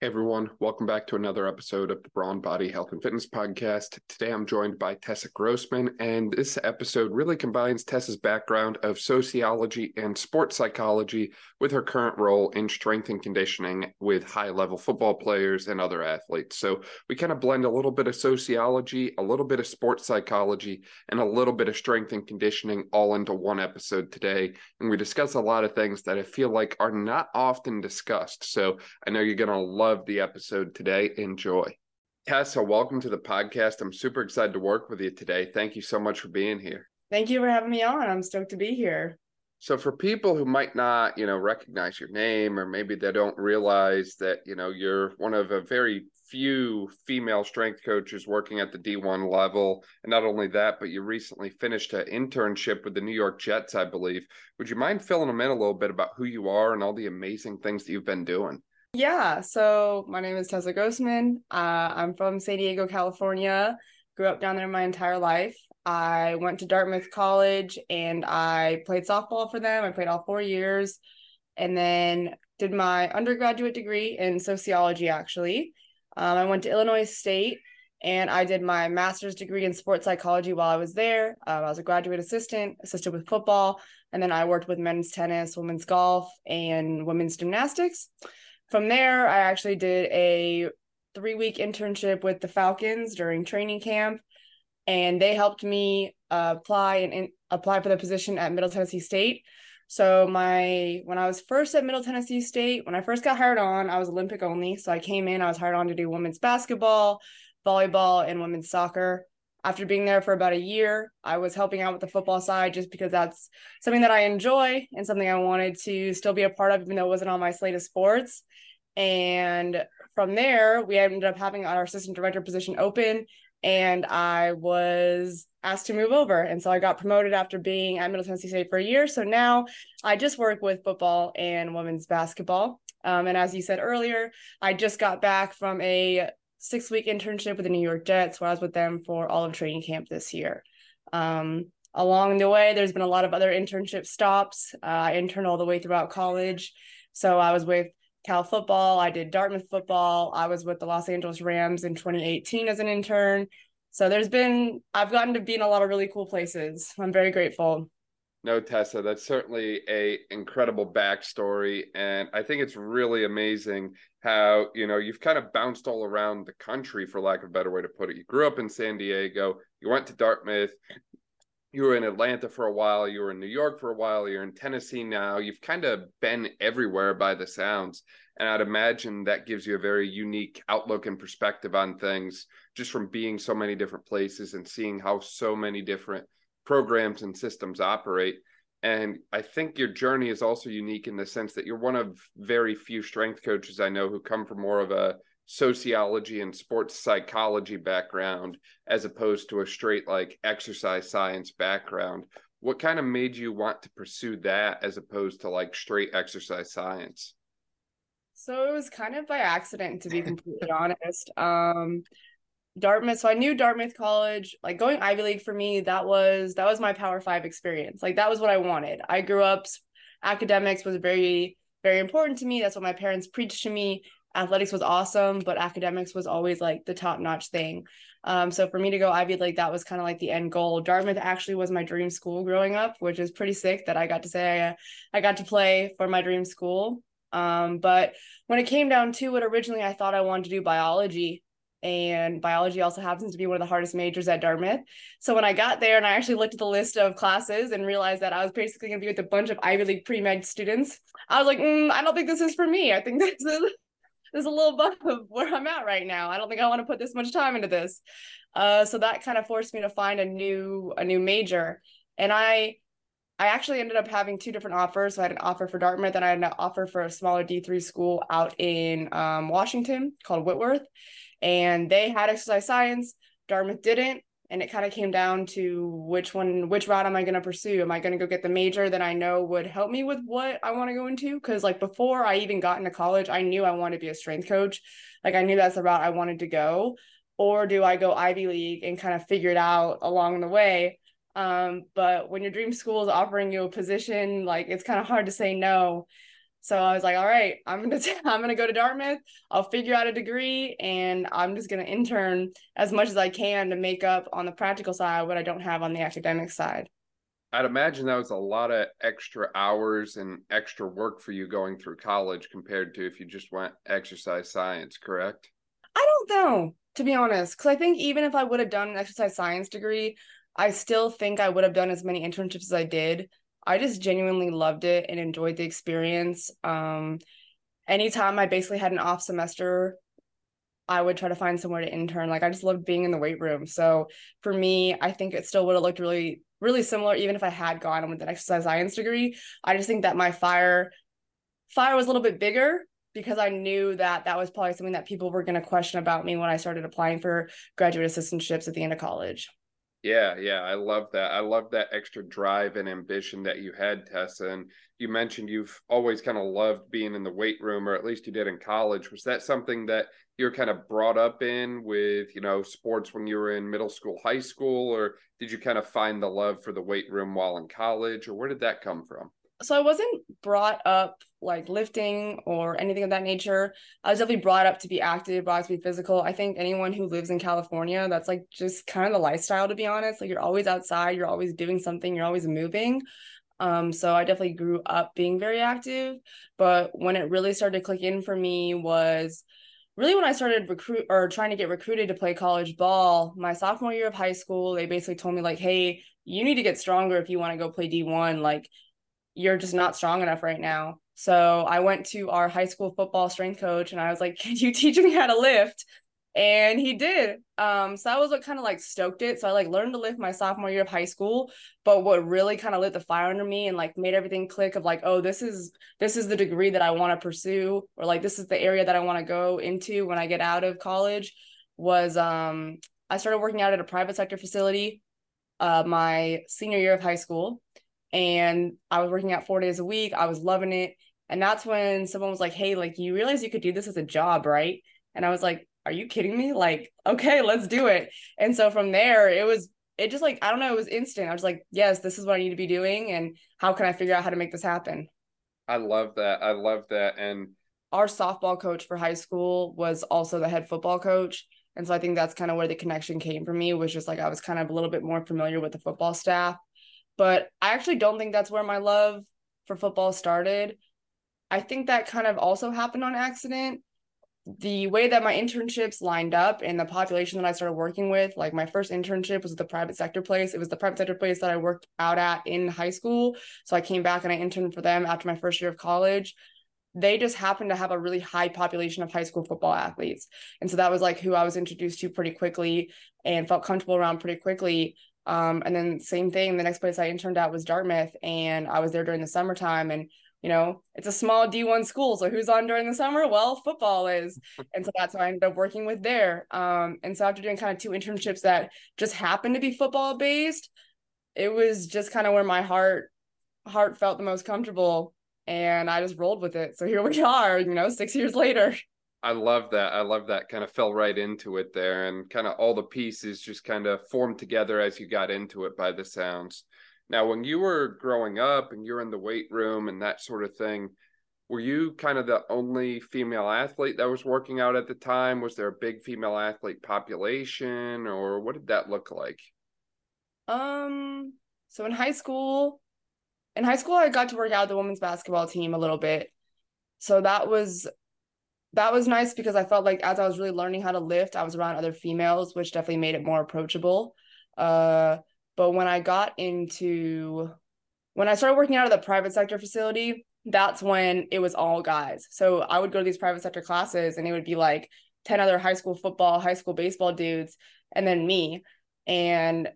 Everyone, welcome back to another episode of the Brawn Body Health and Fitness Podcast. Today I'm joined by Tessa Grossman, and this episode really combines Tessa's background of sociology and sports psychology with her current role in strength and conditioning with high level football players and other athletes. So we kind of blend a little bit of sociology, a little bit of sports psychology, and a little bit of strength and conditioning all into one episode today. And we discuss a lot of things that I feel like are not often discussed. So I know you're going to love love the episode today. Enjoy. Tessa, welcome to the podcast. I'm super excited to work with you today. Thank you so much for being here. Thank you for having me on. I'm stoked to be here. So for people who might not, you know, recognize your name or maybe they don't realize that, you know, you're one of a very few female strength coaches working at the D1 level. And not only that, but you recently finished an internship with the New York Jets, I believe. Would you mind filling them in a little bit about who you are and all the amazing things that you've been doing? Yeah, so my name is Tessa Grossman. Uh, I'm from San Diego, California. Grew up down there my entire life. I went to Dartmouth College and I played softball for them. I played all four years and then did my undergraduate degree in sociology, actually. Um, I went to Illinois State and I did my master's degree in sports psychology while I was there. Um, I was a graduate assistant, assisted with football, and then I worked with men's tennis, women's golf, and women's gymnastics from there, I actually did a three week internship with the Falcons during training camp, and they helped me uh, apply and in, apply for the position at Middle Tennessee State. So my when I was first at Middle Tennessee State, when I first got hired on, I was Olympic only. So I came in, I was hired on to do women's basketball, volleyball, and women's soccer after being there for about a year, I was helping out with the football side just because that's something that I enjoy and something I wanted to still be a part of, even though it wasn't on my slate of sports. And from there, we ended up having our assistant director position open, and I was asked to move over. And so I got promoted after being at Middle Tennessee State for a year. So now I just work with football and women's basketball. Um, and as you said earlier, I just got back from a six week internship with the New York Jets, where I was with them for all of training camp this year. Um, along the way, there's been a lot of other internship stops. Uh, I interned all the way throughout college. So I was with Cal football, I did Dartmouth football, I was with the Los Angeles Rams in 2018 as an intern. So there's been, I've gotten to be in a lot of really cool places. I'm very grateful. No, Tessa, that's certainly a incredible backstory, and I think it's really amazing how you know you've kind of bounced all around the country, for lack of a better way to put it. You grew up in San Diego, you went to Dartmouth, you were in Atlanta for a while, you were in New York for a while, you're in Tennessee now. You've kind of been everywhere by the sounds, and I'd imagine that gives you a very unique outlook and perspective on things, just from being so many different places and seeing how so many different programs and systems operate. And I think your journey is also unique in the sense that you're one of very few strength coaches I know who come from more of a sociology and sports psychology background as opposed to a straight like exercise science background. What kind of made you want to pursue that as opposed to like straight exercise science? So it was kind of by accident, to be completely honest. Um, Dartmouth. So I knew Dartmouth College, like going Ivy League for me, that was that was my Power 5 experience. Like that was what I wanted. I grew up academics was very very important to me. That's what my parents preached to me. Athletics was awesome, but academics was always like the top-notch thing. Um, so for me to go Ivy League, that was kind of like the end goal. Dartmouth actually was my dream school growing up, which is pretty sick that I got to say I, I got to play for my dream school. Um, but when it came down to it, originally I thought I wanted to do biology and biology also happens to be one of the hardest majors at Dartmouth. So when I got there and I actually looked at the list of classes and realized that I was basically going to be with a bunch of Ivy League pre-med students, I was like, mm, I don't think this is for me. I think this is this is a little above where I'm at right now. I don't think I want to put this much time into this. Uh, so that kind of forced me to find a new a new major, and I I actually ended up having two different offers. So I had an offer for Dartmouth and I had an offer for a smaller D3 school out in um, Washington called Whitworth and they had exercise science dartmouth didn't and it kind of came down to which one which route am i going to pursue? Am i going to go get the major that i know would help me with what i want to go into? Because like before i even got into college i knew i wanted to be a strength coach. Like i knew that's the route i wanted to go. Or do i go ivy league and kind of figure it out along the way? Um, but when your dream school is offering you a position like it's kind of hard to say no So I was like, all right, I'm gonna t- I'm gonna go to Dartmouth. I'll figure out a degree, and I'm just gonna intern as much as I can to make up on the practical side what I don't have on the academic side. I'd imagine that was a lot of extra hours and extra work for you going through college compared to if you just went exercise science, correct? I don't know, to be honest, because I think even if I would have done an exercise science degree, I still think I would have done as many internships as I did. I just genuinely loved it and enjoyed the experience. Um, anytime I basically had an off semester, I would try to find somewhere to intern. Like I just loved being in the weight room. So for me, I think it still would have looked really, really similar, even if I had gone with an exercise science degree. I just think that my fire fire was a little bit bigger because I knew that that was probably something that people were going to question about me when I started applying for graduate assistantships at the end of college. Yeah, yeah, I love that. I love that extra drive and ambition that you had, Tessa. And you mentioned you've always kind of loved being in the weight room, or at least you did in college. Was that something that you were kind of brought up in with, you know, sports when you were in middle school, high school, or did you kind of find the love for the weight room while in college, or where did that come from? So I wasn't brought up like lifting or anything of that nature. I was definitely brought up to be active, brought up to be physical. I think anyone who lives in California, that's like just kind of the lifestyle to be honest. Like you're always outside, you're always doing something, you're always moving. Um, so I definitely grew up being very active. But when it really started to click in for me was really when I started recruit or trying to get recruited to play college ball, my sophomore year of high school, they basically told me like, hey, you need to get stronger if you want to go play D1. Like you're just not strong enough right now. So I went to our high school football strength coach and I was like, Can you teach me how to lift? And he did. Um, so that was what kind of like stoked it. So I like learned to lift my sophomore year of high school. But what really kind of lit the fire under me and like made everything click of like, oh, this is this is the degree that I want to pursue, or like this is the area that I want to go into when I get out of college was um I started working out at a private sector facility uh my senior year of high school and I was working out four days a week. I was loving it. And that's when someone was like, Hey, like, you realize you could do this as a job, right? And I was like, Are you kidding me? Like, okay, let's do it. And so from there, it was, it just like, I don't know, it was instant. I was like, Yes, this is what I need to be doing. And how can I figure out how to make this happen? I love that. I love that. And our softball coach for high school was also the head football coach. And so I think that's kind of where the connection came for me was just like I was kind of a little bit more familiar with the football staff but I actually don't think that's where my love for football started. I think that kind of also happened on accident. The way that my internships lined up and the population that I started working with, like my first internship was the private sector place. It was the private sector place that I worked out at in high school. So I came back and I interned for them after my first year of college. They just happened to have a really high population of high school football athletes. And so that was like who I was introduced to pretty quickly and felt comfortable around pretty quickly. Um, and then same thing, the next place I interned at was Dartmouth, and I was there during the summertime. And you know, it's a small D1 school, so who's on during the summer? Well, football is, and so that's what I ended up working with there. Um, and so after doing kind of two internships that just happened to be football based, it was just kind of where my heart heart felt the most comfortable, and I just rolled with it. So here we are, you know, six years later. I love that. I love that kind of fell right into it there and kind of all the pieces just kind of formed together as you got into it by the sounds. Now, when you were growing up and you're in the weight room and that sort of thing, were you kind of the only female athlete that was working out at the time? Was there a big female athlete population or what did that look like? Um, so in high school, in high school, I got to work out the women's basketball team a little bit. So that was that was nice because I felt like as I was really learning how to lift, I was around other females, which definitely made it more approachable. Uh, but when I got into when I started working out of the private sector facility, that's when it was all guys. So I would go to these private sector classes and it would be like 10 other high school football, high school baseball dudes, and then me. And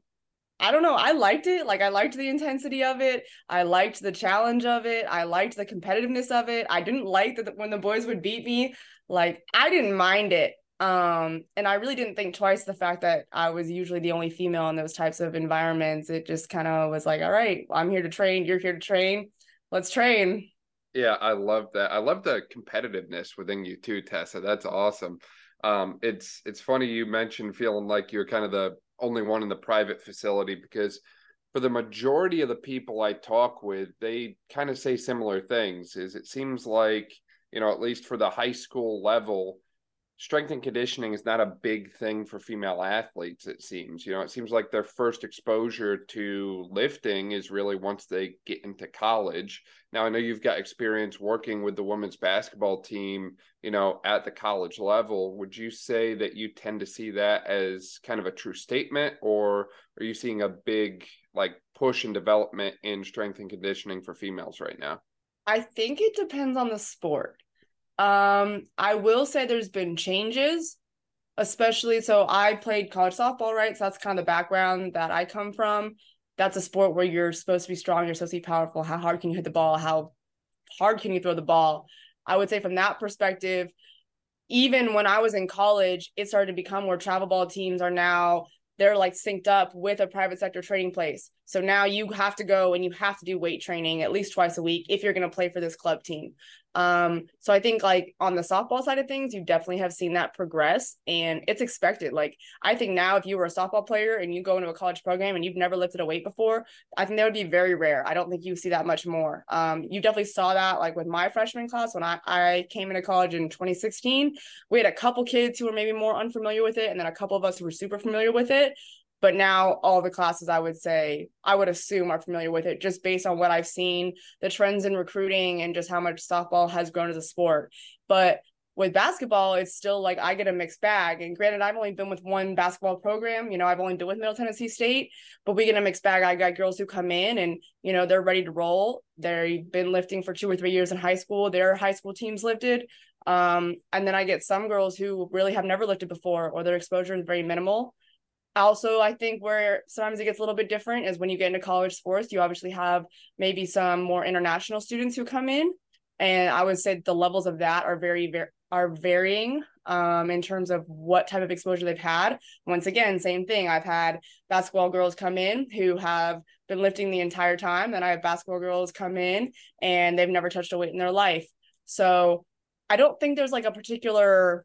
I don't know. I liked it. Like I liked the intensity of it. I liked the challenge of it. I liked the competitiveness of it. I didn't like that when the boys would beat me. Like I didn't mind it. Um, and I really didn't think twice the fact that I was usually the only female in those types of environments. It just kind of was like, all right, I'm here to train. You're here to train. Let's train. Yeah, I love that. I love the competitiveness within you too, Tessa. That's awesome. Um, it's it's funny you mentioned feeling like you're kind of the only one in the private facility because for the majority of the people I talk with, they kind of say similar things. Is it seems like, you know, at least for the high school level, strength and conditioning is not a big thing for female athletes it seems. You know it seems like their first exposure to lifting is really once they get into college. Now i know you've got experience working with the women's basketball team you know at the college level. Would you say that you tend to see that as kind of a true statement or are you seeing a big like push and development in strength and conditioning for females right now? I think it depends on the sport um, I will say there's been changes, especially so I played college softball, right? So that's kind of the background that I come from. That's a sport where you're supposed to be strong, you're supposed to be powerful. How hard can you hit the ball? How hard can you throw the ball? I would say from that perspective, even when I was in college, it started to become where travel ball teams are now they're like synced up with a private sector training place. So now you have to go and you have to do weight training at least twice a week if you're going to play for this club team. Um, so I think like on the softball side of things, you definitely have seen that progress and it's expected. Like I think now if you were a softball player and you go into a college program and you've never lifted a weight before, I think that would be very rare. I don't think you see that much more. Um, you definitely saw that like with my freshman class when I, I came into college in 2016, we had a couple kids who were maybe more unfamiliar with it and then a couple of us who were super familiar with it but now all the classes i would say i would assume are familiar with it just based on what i've seen the trends in recruiting and just how much softball has grown as a sport. But with basketball it's still like i get a mixed bag. And granted i've only been with one basketball program you know i've only been with middle tennessee state but we get a mixed bag. I got girls who come in and you know they're ready to roll. They've been lifting for two or three years in high school. Their high school teams lifted. Um, and then i get some girls who really have never lifted before or their exposure is very minimal also i think where sometimes it gets a little bit different is when you get into college sports you obviously have maybe some more international students who come in. And i would say the levels of that are very very are varying um, in terms of what type of exposure they've had. Once again same thing. I've had basketball girls come in who have been lifting the entire time. And i have basketball girls come in and they've never touched a weight in their life. So i don't think there's like a particular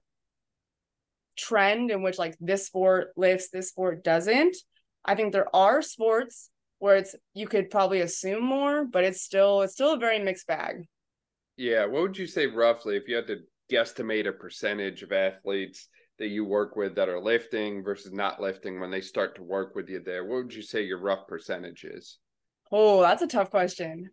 trend in which like this sport lifts, this sport doesn't. I think there are sports where it's you could probably assume more, but it's still it's still a very mixed bag. Yeah, what would you say roughly if you had to guesstimate a percentage of athletes that you work with that are lifting versus not lifting when they start to work with you there? What would you say your rough percentage is? Oh, that's a tough question.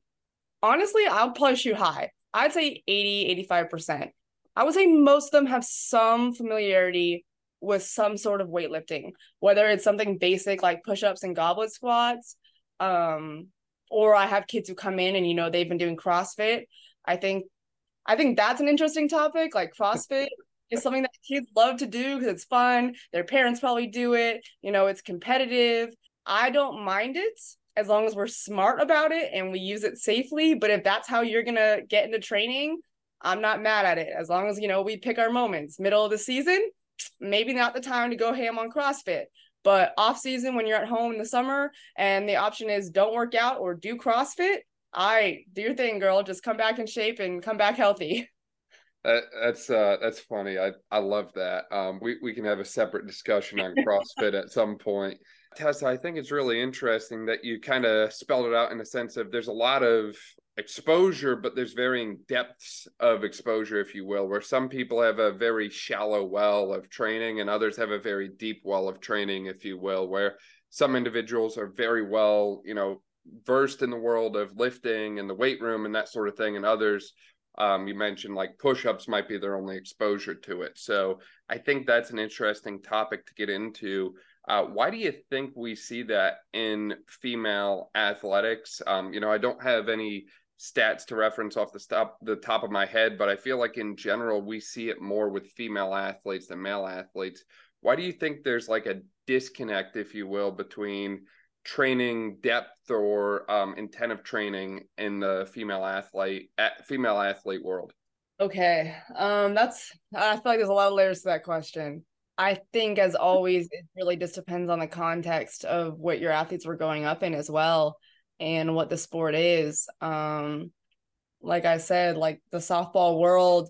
Honestly, I'll probably shoot high. I'd say 80, 85%. I would say most of them have some familiarity with some sort of weightlifting, whether it's something basic like push-ups and goblet squats, um, or I have kids who come in and you know they've been doing CrossFit. I think I think that's an interesting topic. Like CrossFit is something that kids love to do because it's fun. Their parents probably do it. You know, it's competitive. I don't mind it as long as we're smart about it and we use it safely. But if that's how you're gonna get into training, I'm not mad at it as long as you know we pick our moments. Middle of the season, maybe not the time to go ham on CrossFit. But off season, when you're at home in the summer and the option is don't work out or do CrossFit, I do your thing, girl. Just come back in shape and come back healthy. That, that's uh, that's funny. I I love that. Um, we we can have a separate discussion on CrossFit at some point. Tessa, I think it's really interesting that you kind of spelled it out in the sense of there's a lot of exposure, but there's varying depths of exposure, if you will, where some people have a very shallow well of training and others have a very deep well of training, if you will, where some individuals are very well, you know, versed in the world of lifting and the weight room and that sort of thing, and others. Um, you mentioned like push-ups might be their only exposure to it. So I think that's an interesting topic to get into. Uh, why do you think we see that in female athletics? Um, you know, I don't have any stats to reference off the top the top of my head, but I feel like in general we see it more with female athletes than male athletes. Why do you think there's like a disconnect, if you will, between training depth or um, intent of training in the female athlete female athlete world? Okay, um, that's I feel like there's a lot of layers to that question. I think, as always, it really just depends on the context of what your athletes were going up in as well and what the sport is. Um, like I said, like the softball world,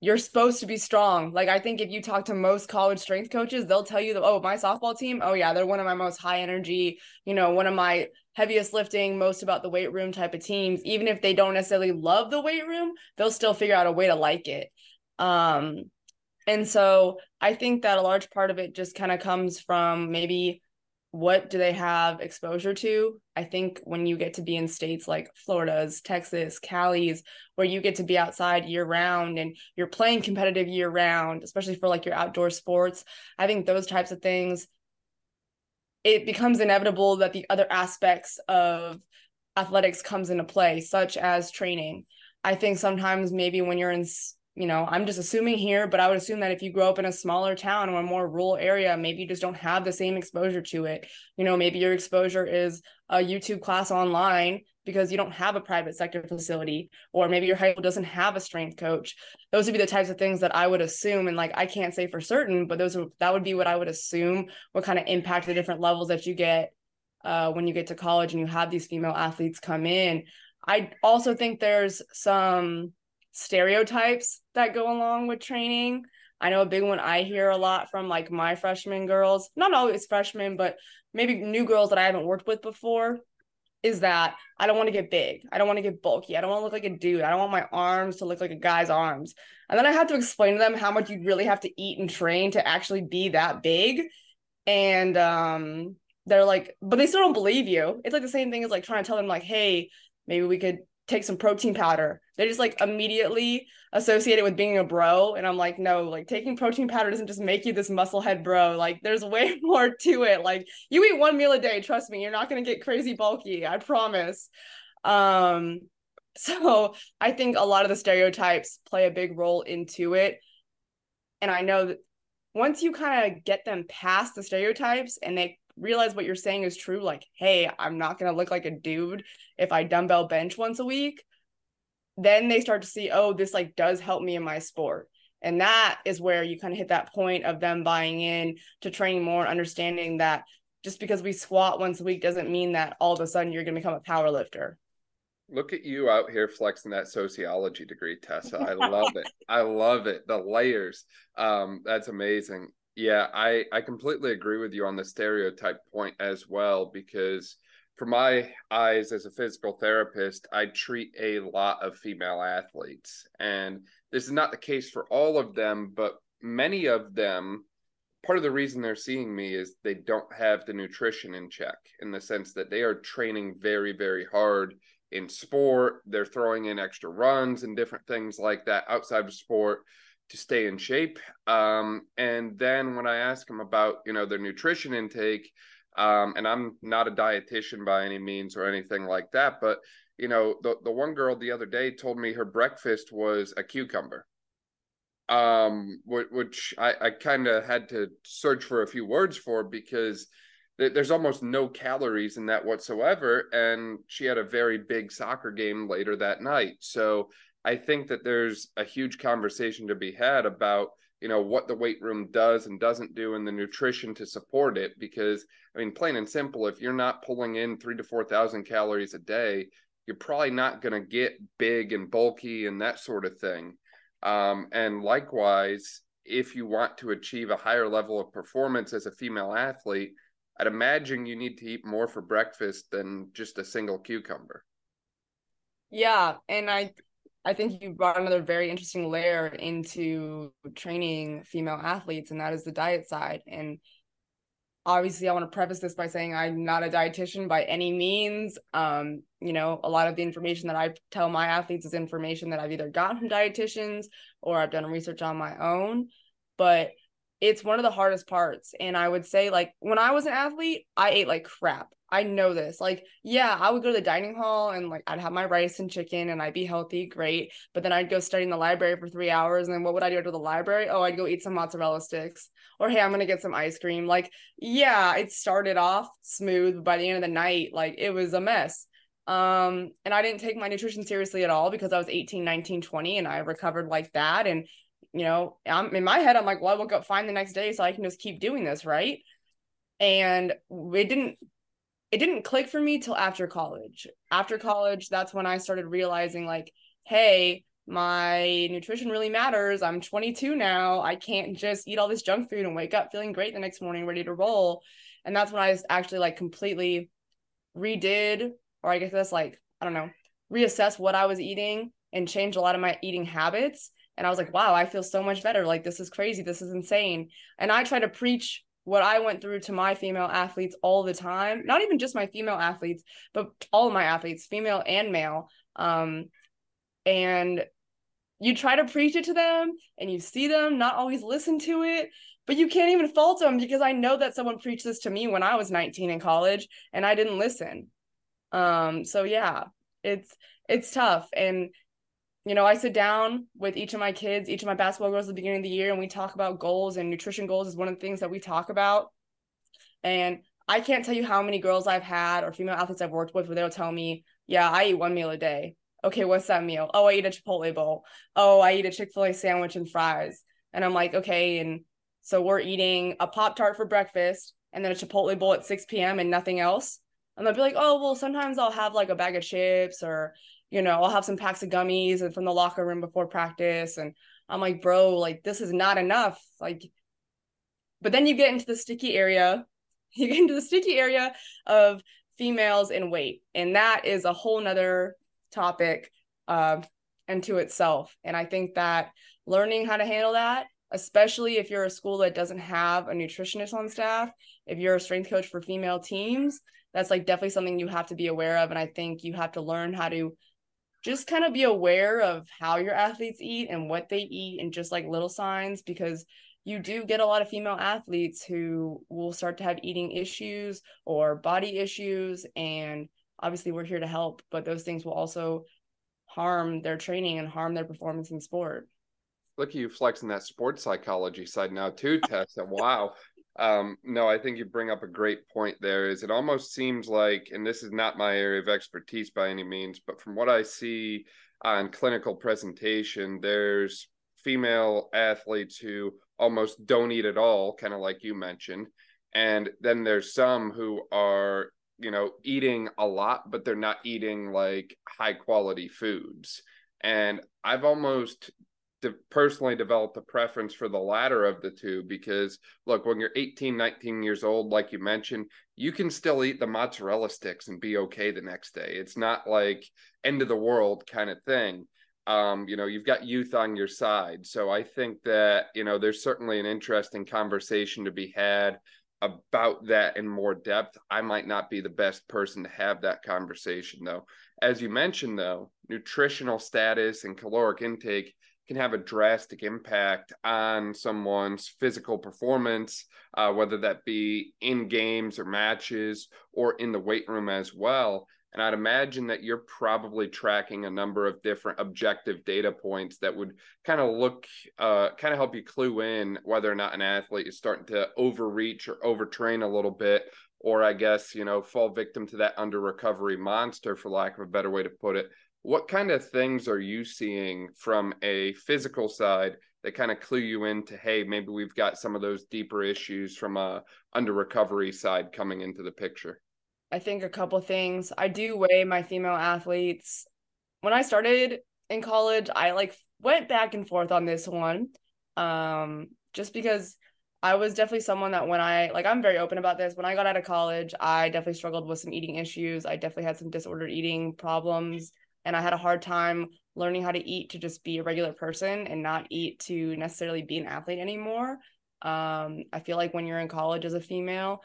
you're supposed to be strong. Like I think if you talk to most college strength coaches, they'll tell you that oh, my softball team, oh yeah, they're one of my most high energy, you know, one of my heaviest lifting, most about the weight room type of teams. Even if they don't necessarily love the weight room, they'll still figure out a way to like it. Um and so I think that a large part of it just kind of comes from maybe what do they have exposure to? I think when you get to be in states like Florida's, Texas, Cali's, where you get to be outside year round and you're playing competitive year round, especially for like your outdoor sports, I think those types of things, it becomes inevitable that the other aspects of athletics comes into play, such as training. I think sometimes maybe when you're in you know, I'm just assuming here, but I would assume that if you grow up in a smaller town or a more rural area, maybe you just don't have the same exposure to it. You know, maybe your exposure is a YouTube class online because you don't have a private sector facility, or maybe your high school doesn't have a strength coach. Those would be the types of things that I would assume. And like, I can't say for certain, but those are, that would be what I would assume what kind of impact the different levels that you get uh, when you get to college and you have these female athletes come in. I also think there's some stereotypes that go along with training. I know a big one I hear a lot from like my freshman girls, not always freshmen, but maybe new girls that I haven't worked with before, is that I don't want to get big. I don't want to get bulky. I don't want to look like a dude. I don't want my arms to look like a guy's arms. And then I have to explain to them how much you'd really have to eat and train to actually be that big. And um they're like, but they still don't believe you. It's like the same thing as like trying to tell them like, hey, maybe we could take some protein powder. They just like immediately associate it with being a bro. And I'm like, no, like taking protein powder doesn't just make you this musclehead bro. Like there's way more to it. Like you eat one meal a day, trust me, you're not gonna get crazy bulky. I promise. Um, so I think a lot of the stereotypes play a big role into it. And I know that once you kind of get them past the stereotypes and they realize what you're saying is true like hey i'm not going to look like a dude if i dumbbell bench once a week then they start to see oh this like does help me in my sport. And that is where you kind of hit that point of them buying in to training more understanding that just because we squat once a week doesn't mean that all of a sudden you're going to become a power lifter. Look at you out here flexing that sociology degree tessa. I love it. I love it. The layers. Um that's amazing. Yeah, I I completely agree with you on the stereotype point as well because from my eyes as a physical therapist, I treat a lot of female athletes and this is not the case for all of them, but many of them part of the reason they're seeing me is they don't have the nutrition in check in the sense that they are training very very hard in sport, they're throwing in extra runs and different things like that outside of sport to stay in shape. Um, and then when I ask them about, you know, their nutrition intake, um, and I'm not a dietitian by any means or anything like that, but you know, the the one girl the other day told me her breakfast was a cucumber. Um, which I, I kind of had to search for a few words for because there's almost no calories in that whatsoever. And she had a very big soccer game later that night. So I think that there's a huge conversation to be had about you know what the weight room does and doesn't do and the nutrition to support it because I mean plain and simple if you're not pulling in 3 to 4000 calories a day you're probably not going to get big and bulky and that sort of thing. Um, and likewise if you want to achieve a higher level of performance as a female athlete I'd imagine you need to eat more for breakfast than just a single cucumber. Yeah and I I think you brought another very interesting layer into training female athletes, and that is the diet side. And obviously, I want to preface this by saying I'm not a dietitian by any means. Um, you know, a lot of the information that I tell my athletes is information that I've either gotten from dietitians or I've done research on my own. But it's one of the hardest parts. And I would say, like, when I was an athlete, I ate like crap. I know this. Like, yeah, I would go to the dining hall and like I'd have my rice and chicken and I'd be healthy, great. But then I'd go study in the library for three hours. And then what would I do to the library? Oh, I'd go eat some mozzarella sticks. Or hey, I'm gonna get some ice cream. Like, yeah, it started off smooth, but by the end of the night, like it was a mess. Um, and I didn't take my nutrition seriously at all because I was 18, 19, 20, and I recovered like that. And you know, I'm in my head, I'm like, well, I woke up fine the next day, so I can just keep doing this, right? And it didn't it didn't click for me till after college. After college, that's when I started realizing like, hey, my nutrition really matters. I'm 22 now. I can't just eat all this junk food and wake up feeling great the next morning, ready to roll. And that's when I actually like completely redid, or I guess that's like, I don't know, reassess what I was eating and change a lot of my eating habits. And I was like, wow, I feel so much better. Like, this is crazy. This is insane. And I try to preach what I went through to my female athletes all the time, not even just my female athletes, but all of my athletes, female and male. Um, and you try to preach it to them and you see them not always listen to it but you can't even fault them because i know that someone preached this to me when i was 19 in college and i didn't listen um so yeah it's it's tough and you know i sit down with each of my kids each of my basketball girls at the beginning of the year and we talk about goals and nutrition goals is one of the things that we talk about and i can't tell you how many girls i've had or female athletes i've worked with where they'll tell me yeah i eat one meal a day okay, what's that meal? Oh, I eat a Chipotle bowl. Oh, I eat a Chick fil A sandwich and fries. And I'm like, okay. And so we're eating a Pop Tart for breakfast and then a Chipotle bowl at 6 p.m. and nothing else. And they'll be like, oh, well, sometimes I'll have like a bag of chips or, you know, I'll have some packs of gummies and from the locker room before practice. And I'm like, bro, like this is not enough. Like, but then you get into the sticky area. You get into the sticky area of females and weight. And that is a whole nother topic uh, into itself. And I think that learning how to handle that, especially if you're a school that doesn't have a nutritionist on staff, if you're a strength coach for female teams, that's like definitely something you have to be aware of. And I think you have to learn how to just kind of be aware of how your athletes eat and what they eat and just like little signs because you do get a lot of female athletes who will start to have eating issues or body issues and obviously we're here to help, but those things will also harm their training and harm their performance in sport. Look at you flexing that sports psychology side now too, Tessa. wow. Um, no, I think you bring up a great point there. Is it almost seems like, and this is not my area of expertise by any means, but from what I see on clinical presentation, there's female athletes who almost don't eat at all, kind of like you mentioned. And then there's some who are you know eating a lot but they're not eating like high quality foods and i've almost de- personally developed a preference for the latter of the two because look when you're 18 19 years old like you mentioned you can still eat the mozzarella sticks and be okay the next day it's not like end of the world kind of thing um, you know, you've got youth on your side. So I think that, you know, there's certainly an interesting conversation to be had about that in more depth. I might not be the best person to have that conversation, though. As you mentioned, though, nutritional status and caloric intake can have a drastic impact on someone's physical performance, uh, whether that be in games or matches or in the weight room as well. And I'd imagine that you're probably tracking a number of different objective data points that would kind of look, uh, kind of help you clue in whether or not an athlete is starting to overreach or overtrain a little bit, or I guess, you know, fall victim to that under recovery monster, for lack of a better way to put it. What kind of things are you seeing from a physical side that kind of clue you into, hey, maybe we've got some of those deeper issues from a under recovery side coming into the picture? I think a couple things. I do weigh my female athletes. When I started in college, I like went back and forth on this one. Um, just because I was definitely someone that when I like I'm very open about this. When I got out of college, I definitely struggled with some eating issues. I definitely had some disordered eating problems and I had a hard time learning how to eat to just be a regular person and not eat to necessarily be an athlete anymore. Um, I feel like when you're in college as a female,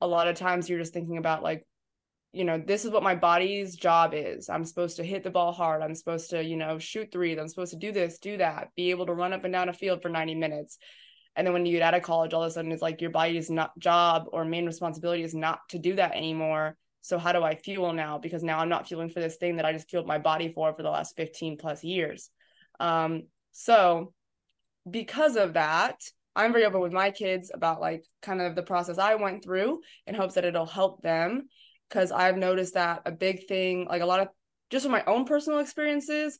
a lot of times you're just thinking about like you know this is what my body's job is. I'm supposed to hit the ball hard. I'm supposed to you know shoot threes. I'm supposed to do this do that be able to run up and down a field for 90 minutes. And then when you get out of college all of a sudden it's like your body's not job or main responsibility is not to do that anymore so how do i fuel now because now i'm not fueling for this thing that i just fueled my body for for the last 15 plus years um so because of that I'm very open with my kids about like kind of the process I went through in hopes that it'll help them. Cause I've noticed that a big thing, like a lot of just from my own personal experiences,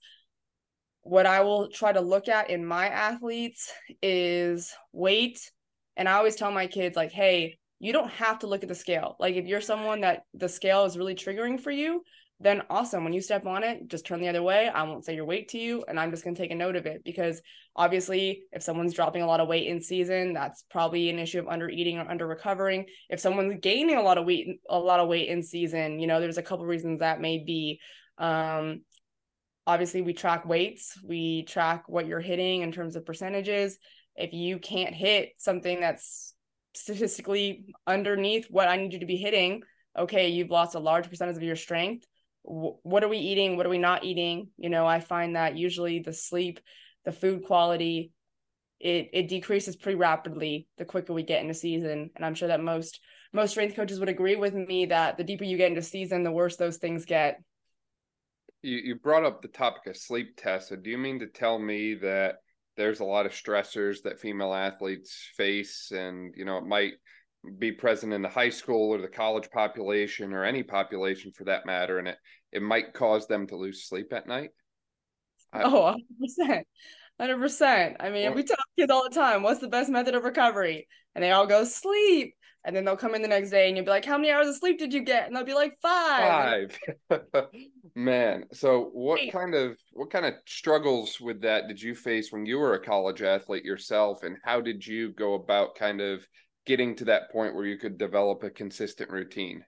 what I will try to look at in my athletes is weight. And I always tell my kids, like, hey, you don't have to look at the scale. Like, if you're someone that the scale is really triggering for you, then awesome. When you step on it, just turn the other way. I won't say your weight to you, and I'm just going to take a note of it because obviously, if someone's dropping a lot of weight in season, that's probably an issue of under eating or under recovering. If someone's gaining a lot of weight, a lot of weight in season, you know, there's a couple reasons that may be. Um, obviously, we track weights, we track what you're hitting in terms of percentages. If you can't hit something that's statistically underneath what I need you to be hitting, okay, you've lost a large percentage of your strength. What are we eating? What are we not eating? You know i find that usually the sleep the food quality it it decreases pretty rapidly the quicker we get into season. And i'm sure that most most strength coaches would agree with me that the deeper you get into season the worse those things get. You you brought up the topic of sleep tessa do you mean to tell me that there's a lot of stressors that female athletes face and you know it might be present in the high school or the college population or any population for that matter and it it might cause them to lose sleep at night. I, oh 100% 100% i mean well, we tell kids all the time what's the best method of recovery? And they all go sleep and then they'll come in the next day and you'll be like how many hours of sleep did you get and they'll be like five five man so what Eight. kind of what kind of struggles with that did you face when you were a college athlete yourself and how did you go about kind of getting to that point where you could develop a consistent routine?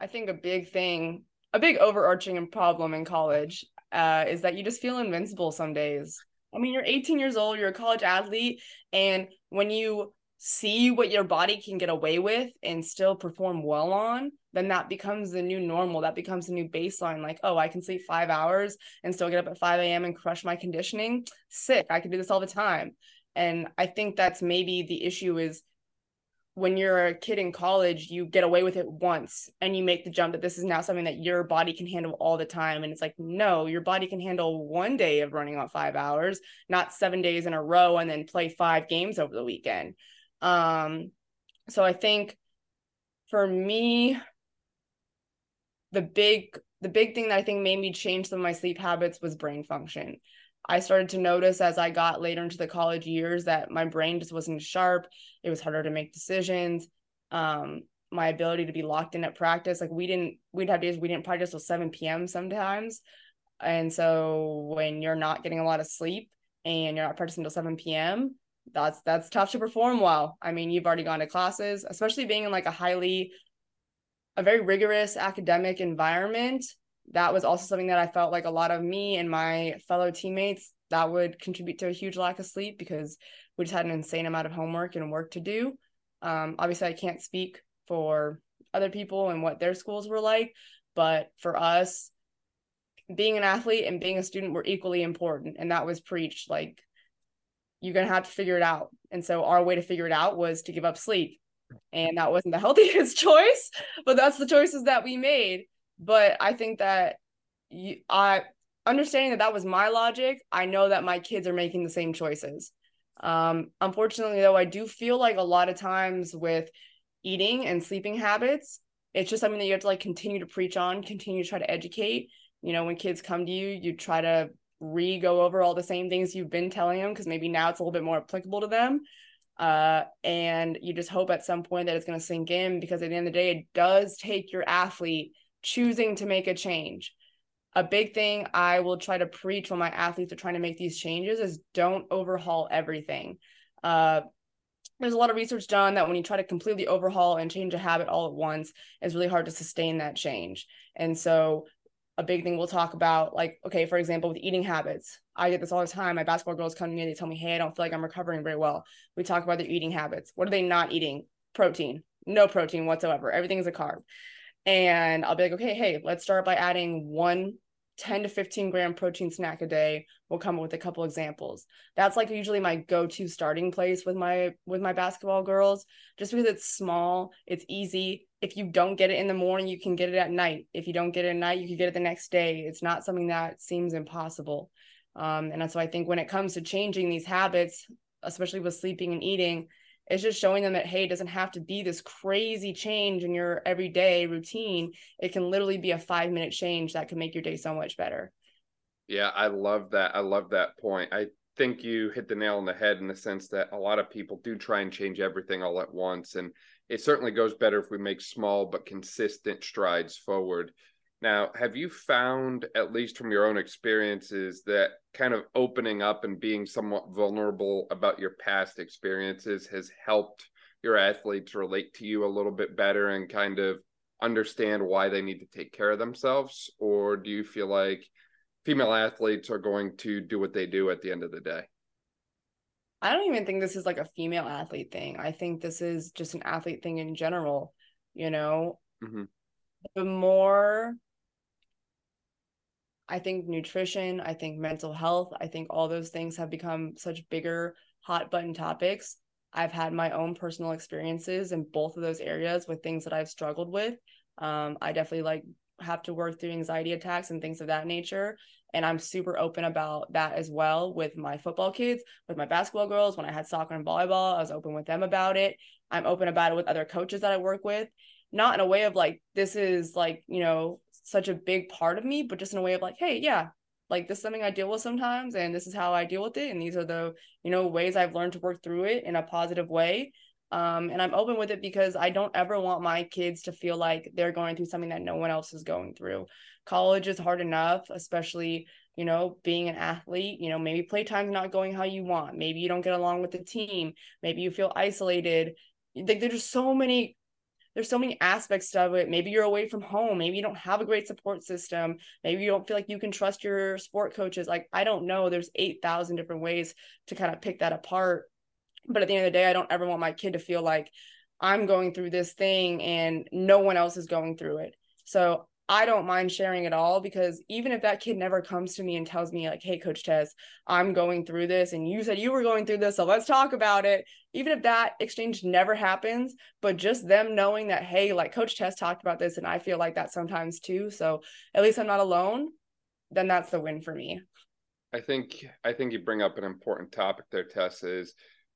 I think a big thing, a big overarching problem in college uh, is that you just feel invincible some days. I mean, you're 18 years old, you're a college athlete, and when you see what your body can get away with and still perform well on, then that becomes the new normal. That becomes a new baseline. Like, oh, I can sleep five hours and still get up at 5 a.m. and crush my conditioning. Sick. I can do this all the time. And I think that's maybe the issue is when you're a kid in college, you get away with it once and you make the jump that this is now something that your body can handle all the time. And it's like, no, your body can handle one day of running on five hours, not seven days in a row and then play five games over the weekend. Um, so I think for me, the big the big thing that I think made me change some of my sleep habits was brain function. I started to notice as I got later into the college years that my brain just wasn't sharp. It was harder to make decisions. Um, my ability to be locked in at practice, like we didn't, we'd have days we didn't practice till 7 p.m. sometimes. And so when you're not getting a lot of sleep and you're not practicing till 7 p.m., that's that's tough to perform well. I mean, you've already gone to classes, especially being in like a highly a very rigorous academic environment that was also something that I felt like a lot of me and my fellow teammates that would contribute to a huge lack of sleep because we just had an insane amount of homework and work to do. Um, obviously, I can't speak for other people and what their schools were like, but for us, being an athlete and being a student were equally important, and that was preached. Like you're gonna have to figure it out, and so our way to figure it out was to give up sleep, and that wasn't the healthiest choice, but that's the choices that we made but I think that you, I understanding that that was my logic. I know that my kids are making the same choices. Um, unfortunately, though, I do feel like a lot of times with eating and sleeping habits, it's just something that you have to like continue to preach on, continue to try to educate. You know, when kids come to you, you try to re go over all the same things you've been telling them because maybe now it's a little bit more applicable to them. Uh, and you just hope at some point that it's going to sink in because at the end of the day, it does take your athlete choosing to make a change. A big thing I will try to preach when my athletes are trying to make these changes is don't overhaul everything. Uh, there's a lot of research done that when you try to completely overhaul and change a habit all at once, it's really hard to sustain that change. And so, a big thing we'll talk about, like, okay, for example, with eating habits, I get this all the time. My basketball girls come to me, and they tell me, hey, I don't feel like I'm recovering very well. We talk about their eating habits. What are they not eating? Protein, no protein whatsoever. Everything's a carb and I'll be like, okay, hey, let's start by adding one 10 to 15 gram protein snack a day. We'll come up with a couple examples. That's like usually my go-to starting place with my with my basketball girls, just because it's small, it's easy. If you don't get it in the morning, you can get it at night. If you don't get it at night, you can get it the next day. It's not something that seems impossible. Um, and so I think when it comes to changing these habits, especially with sleeping and eating, it's just showing them that hey it doesn't have to be this crazy change in your everyday routine. It can literally be a five minute change that can make your day so much better. Yeah i love that. I love that point. I think you hit the nail on the head in the sense that a lot of people do try and change everything all at once and it certainly goes better if we make small but consistent strides forward Now, have you found, at least from your own experiences, that kind of opening up and being somewhat vulnerable about your past experiences has helped your athletes relate to you a little bit better and kind of understand why they need to take care of themselves? Or do you feel like female athletes are going to do what they do at the end of the day? I don't even think this is like a female athlete thing. I think this is just an athlete thing in general. You know, mm-hmm. the more I think nutrition, I think mental health, I think all those things have become such bigger hot button topics. I've had my own personal experiences in both of those areas with things that I've struggled with. Um, I definitely like have to work through anxiety attacks and things of that nature. And I'm super open about that as well with my football kids, with my basketball girls. When I had soccer and volleyball, I was open with them about it. I'm open about it with other coaches that I work with, not in a way of like, this is like, you know, such a big part of me, but just in a way of like, hey, yeah, like this is something I deal with sometimes, and this is how I deal with it. And these are the, you know, ways I've learned to work through it in a positive way. Um, and I'm open with it because I don't ever want my kids to feel like they're going through something that no one else is going through. College is hard enough, especially, you know, being an athlete, you know, maybe playtime's not going how you want. Maybe you don't get along with the team. Maybe you feel isolated. Like there's just so many there's so many aspects of it. Maybe you're away from home. Maybe you don't have a great support system. Maybe you don't feel like you can trust your sport coaches. Like, I don't know. There's 8,000 different ways to kind of pick that apart. But at the end of the day, I don't ever want my kid to feel like I'm going through this thing and no one else is going through it. So I don't mind sharing at all because even if that kid never comes to me and tells me, like, hey, Coach Tess, I'm going through this, and you said you were going through this, so let's talk about it. Even if that exchange never happens, but just them knowing that, hey, like Coach Tess talked about this, and I feel like that sometimes too. So at least I'm not alone, then that's the win for me. I think I think you bring up an important topic there, Tess, is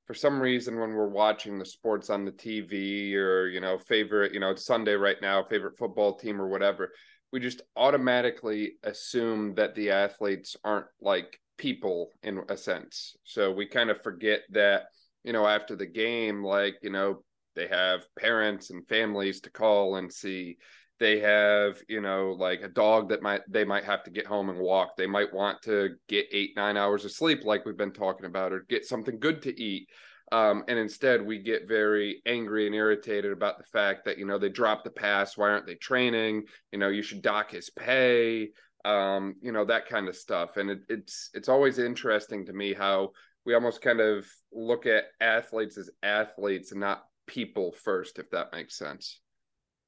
for some reason when we're watching the sports on the TV or you know favorite you know it's Sunday right now favorite football team or whatever we just automatically assume that the athletes aren't like people in a sense. So we kind of forget that you know after the game like you know they have parents and families to call and see they have you know like a dog that might they might have to get home and walk. They might want to get eight nine hours of sleep like we've been talking about or get something good to eat. Um, and instead we get very angry and irritated about the fact that you know they dropped the pass. Why aren't they training? You know you should dock his pay um, you know that kind of stuff. And it, it's it's always interesting to me how we almost kind of look at athletes as athletes and not people first if that makes sense.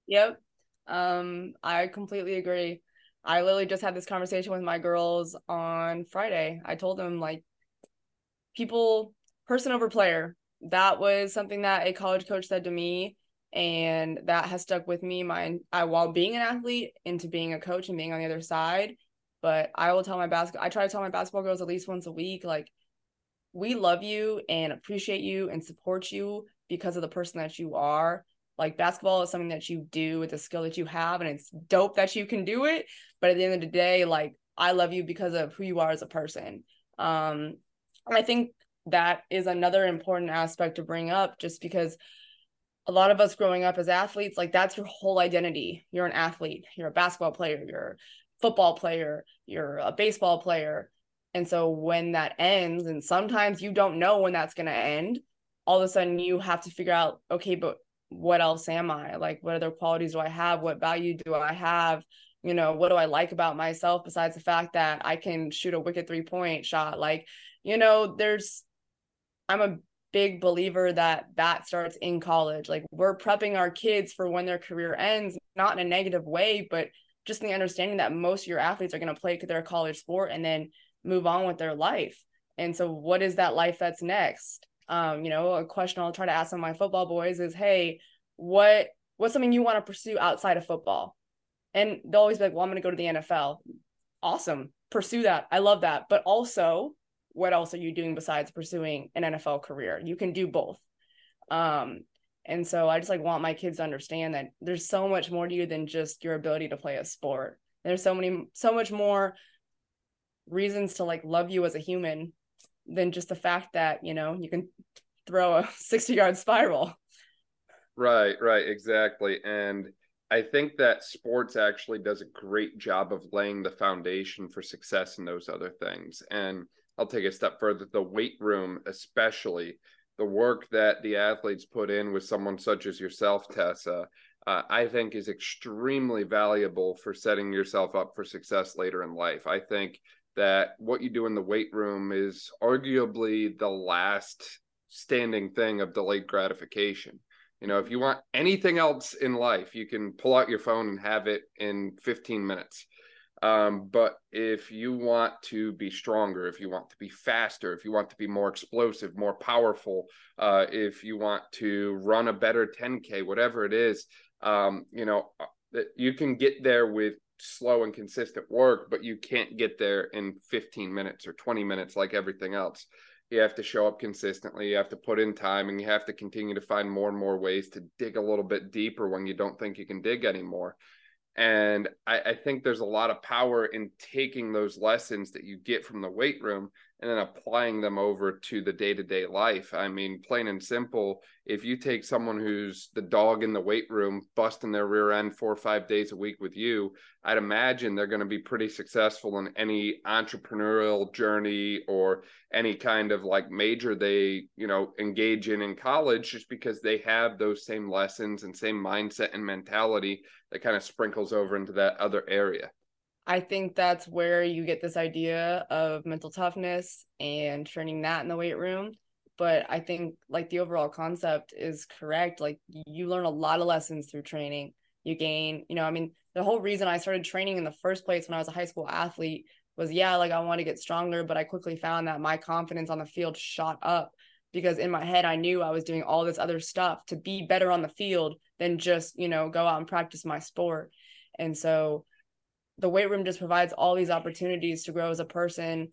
Yep um, I completely agree. I literally just had this conversation with my girls on Friday. I told them like people person over player. That was something that a college coach said to me and that has stuck with me my I while being an athlete into being a coach and being on the other side. But I will tell my basketball I try to tell my basketball girls at least once a week like we love you and appreciate you and support you because of the person that you are like basketball is something that you do, it's a skill that you have, and it's dope that you can do it. But at the end of the day, like I love you because of who you are as a person. Um, and I think that is another important aspect to bring up just because a lot of us growing up as athletes, like that's your whole identity. You're an athlete, you're a basketball player, you're a football player, you're a baseball player. And so when that ends, and sometimes you don't know when that's going to end, all of a sudden you have to figure out, okay, but what else am I? Like, what other qualities do I have? What value do I have? You know, what do I like about myself besides the fact that I can shoot a wicked three point shot? Like, you know, there's, I'm a big believer that that starts in college. Like, we're prepping our kids for when their career ends, not in a negative way, but just the understanding that most of your athletes are going to play their college sport and then move on with their life. And so, what is that life that's next? Um, you know, a question I'll try to ask some of my football boys is, hey, what what's something you want to pursue outside of football? And they'll always be like, well, I'm going to go to the NFL. Awesome. Pursue that. I love that. But also, what else are you doing besides pursuing an NFL career? You can do both. Um, and so I just like want my kids to understand that there's so much more to you than just your ability to play a sport. There's so many, so much more reasons to like love you as a human than just the fact that you know you can throw a 60 yard spiral right right exactly and I think that sports actually does a great job of laying the foundation for success in those other things. And I'll take a step further the weight room, especially the work that the athletes put in with someone such as yourself, Tessa, uh, I think is extremely valuable for setting yourself up for success later in life. I think that what you do in the weight room is arguably the last standing thing of delayed gratification. You know, if you want anything else in life, you can pull out your phone and have it in 15 minutes. Um, but if you want to be stronger, if you want to be faster, if you want to be more explosive, more powerful, uh, if you want to run a better 10K, whatever it is, um, you know, uh, you can get there with slow and consistent work, but you can't get there in 15 minutes or 20 minutes like everything else. You have to show up consistently you have to put in time and you have to continue to find more and more ways to dig a little bit deeper when you don't think you can dig anymore. And I, I, think there's a lot of power in taking those lessons that you get from the weight room and then applying them over to the day to day life. I mean, plain and simple, if you take someone who's the dog in the weight room, busting their rear end four or five days a week with you, I'd imagine they're going to be pretty successful in any entrepreneurial journey or any kind of like major they, you know, engage in in college just because they have those same lessons and same mindset and mentality that kind of sprinkles over into that other area. I think that's where you get this idea of mental toughness and training that in the weight room. But I think like the overall concept is correct. Like you learn a lot of lessons through training. You gain, you know, I mean, the whole reason I started training in the first place when I was a high school athlete was yeah, like I want to get stronger, but I quickly found that my confidence on the field shot up because in my head I knew I was doing all this other stuff to be better on the field than just, you know, go out and practice my sport. And so the weight room just provides all these opportunities to grow as a person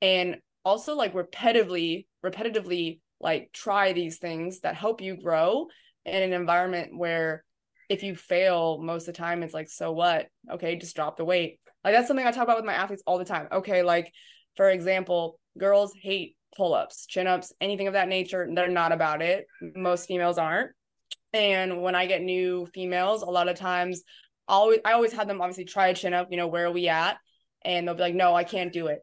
and also like repetitively repetitively like try these things that help you grow in an environment where if you fail most of the time it's like so what? Okay just drop the weight. Like that's something i talk about with my athletes all the time. Okay like for example girls hate pull-ups chin-ups anything of that nature. They're not about it. Most females aren't. And when i get new females a lot of times always I always had them obviously try a chin up, you know, where are we at? And they'll be like, no, I can't do it.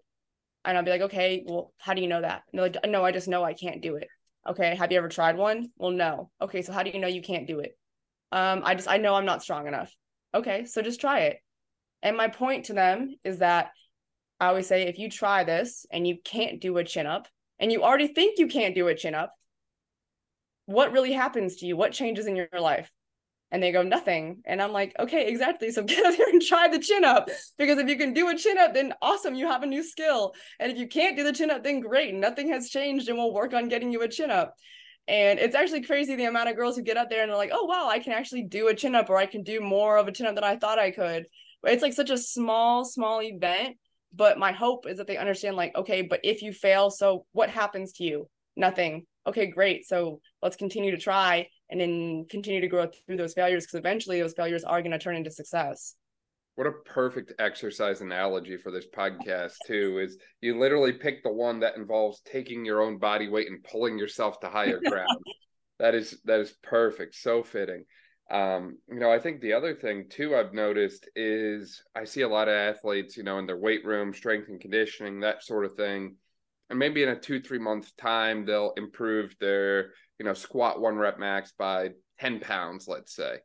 And I'll be like, okay, well, how do you know that? And they're like, no, I just know I can't do it. Okay, have you ever tried one? Well, no. Okay, so how do you know you can't do it? Um, I just I know I'm not strong enough. Okay, so just try it. And my point to them is that I always say if you try this and you can't do a chin up and you already think you can't do a chin up, what really happens to you? What changes in your life? And they go nothing. And i'm like okay exactly so get up there and try the chin up because if you can do a chin up then awesome you have a new skill. And if you can't do the chin up then great nothing has changed and we'll work on getting you a chin up. And it's actually crazy the amount of girls who get up there and they're like oh wow i can actually do a chin up or i can do more of a chin up than i thought i could. It's like such a small small event but my hope is that they understand like okay but if you fail so what happens to you? Nothing. Okay great so let's continue to try and then continue to grow through those failures because eventually those failures are going to turn into success. What a perfect exercise analogy for this podcast too is you literally pick the one that involves taking your own body weight and pulling yourself to higher ground. That is that is perfect so fitting. Um, you know i think the other thing too i've noticed is i see a lot of athletes you know in their weight room strength and conditioning that sort of thing. And maybe in a two three month time they'll improve their you know squat one rep max by 10 pounds let's say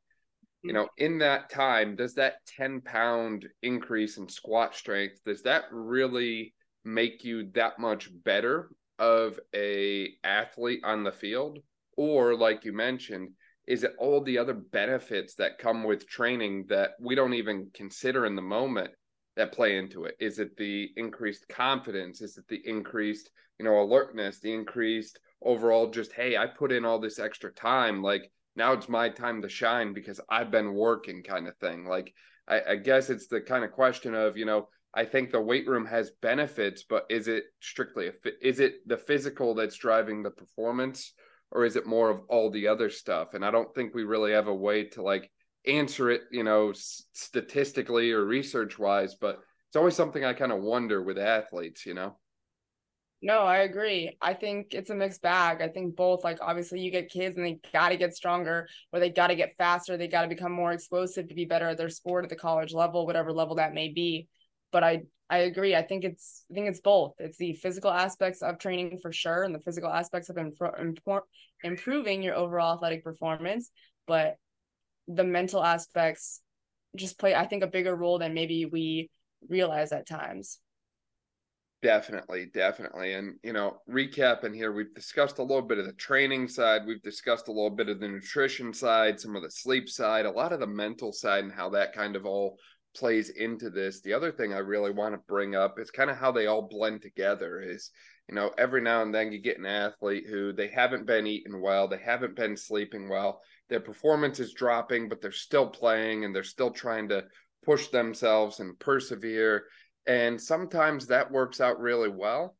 you mm. know in that time does that 10 pound increase in squat strength does that really make you that much better of a athlete on the field or like you mentioned is it all the other benefits that come with training that we don't even consider in the moment that play into it? Is it the increased confidence? Is it the increased, you know, alertness, the increased overall just, hey, I put in all this extra time. Like now it's my time to shine because I've been working kind of thing. Like I, I guess it's the kind of question of, you know, I think the weight room has benefits, but is it strictly a is it the physical that's driving the performance or is it more of all the other stuff? And I don't think we really have a way to like answer it, you know, statistically or research wise, but it's always something I kind of wonder with athletes, you know. No, I agree. I think it's a mixed bag. I think both, like obviously you get kids and they gotta get stronger or they gotta get faster, they gotta become more explosive to be better at their sport at the college level, whatever level that may be. But I I agree. I think it's I think it's both. It's the physical aspects of training for sure, and the physical aspects of imp- improving your overall athletic performance. But the mental aspects just play, I think, a bigger role than maybe we realize at times. Definitely, definitely. And, you know, recapping here, we've discussed a little bit of the training side. We've discussed a little bit of the nutrition side, some of the sleep side, a lot of the mental side, and how that kind of all plays into this. The other thing I really want to bring up is kind of how they all blend together is, you know, every now and then you get an athlete who they haven't been eating well, they haven't been sleeping well, their performance is dropping, but they're still playing and they're still trying to push themselves and persevere. And sometimes that works out really well.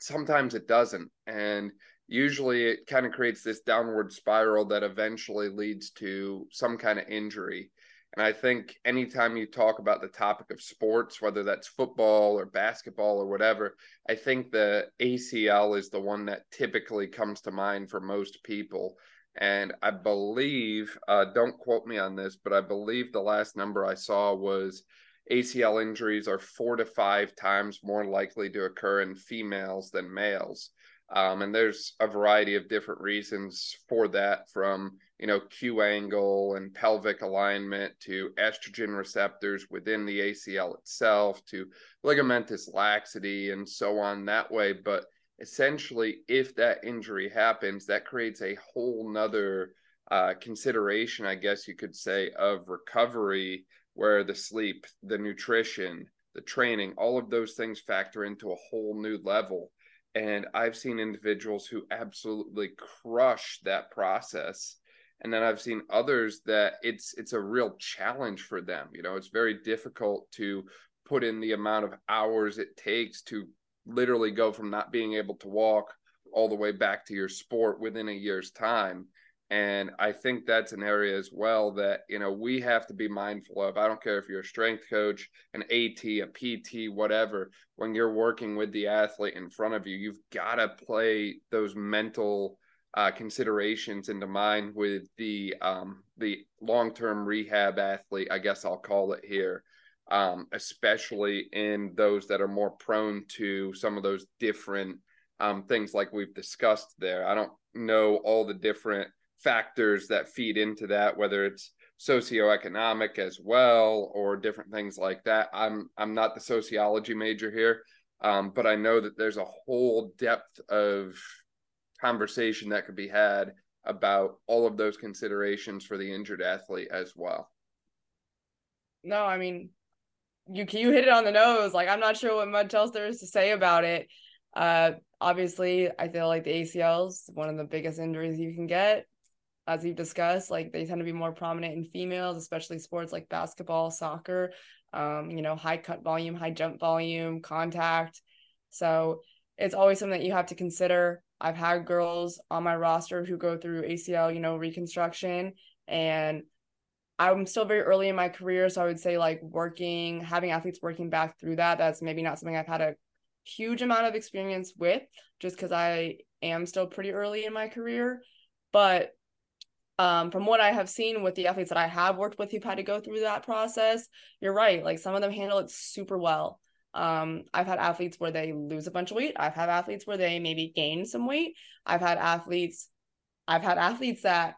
Sometimes it doesn't. And usually it kind of creates this downward spiral that eventually leads to some kind of injury. And I think anytime you talk about the topic of sports, whether that's football or basketball or whatever, I think the ACL is the one that typically comes to mind for most people. And I believe, uh, don't quote me on this, but I believe the last number I saw was ACL injuries are four to five times more likely to occur in females than males. Um, and there's a variety of different reasons for that from, you know, Q angle and pelvic alignment to estrogen receptors within the ACL itself to ligamentous laxity and so on that way. But essentially, if that injury happens, that creates a whole nother uh, consideration, I guess you could say, of recovery where the sleep, the nutrition, the training, all of those things factor into a whole new level and I've seen individuals who absolutely crush that process. And then I've seen others that it's it's a real challenge for them. You know, it's very difficult to put in the amount of hours it takes to literally go from not being able to walk all the way back to your sport within a year's time. And I think that's an area as well that, you know, we have to be mindful of. I don't care if you're a strength coach, an AT, a PT, whatever, when you're working with the athlete in front of you, you've got to play those mental uh, considerations into mind with the um, the long term rehab athlete, I guess I'll call it here, um, especially in those that are more prone to some of those different um, things like we've discussed there. I don't know all the different factors that feed into that, whether it's socioeconomic as well or different things like that. I'm I'm not the sociology major here, um, but I know that there's a whole depth of conversation that could be had about all of those considerations for the injured athlete as well. No, I mean, you you hit it on the nose. Like I'm not sure what much else there is to say about it. Uh, obviously, I feel like the ACL is one of the biggest injuries you can get as we've discussed, like they tend to be more prominent in females, especially sports like basketball, soccer, um, you know, high cut volume, high jump volume, contact. So it's always something that you have to consider. I've had girls on my roster who go through ACL, you know, reconstruction, and I'm still very early in my career. So I would say, like, working, having athletes working back through that, that's maybe not something I've had a huge amount of experience with just because I am still pretty early in my career. But um, from what I have seen with the athletes that I have worked with who've had to go through that process, you're right. Like some of them handle it super well. Um, I've had athletes where they lose a bunch of weight. I've had athletes where they maybe gain some weight. I've had athletes, I've had athletes that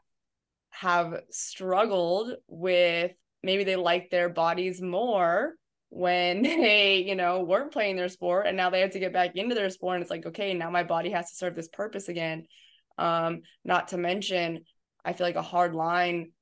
have struggled with maybe they like their bodies more when they, you know, weren't playing their sport and now they have to get back into their sport. And it's like, okay, now my body has to serve this purpose again. Um, not to mention I feel like a hard line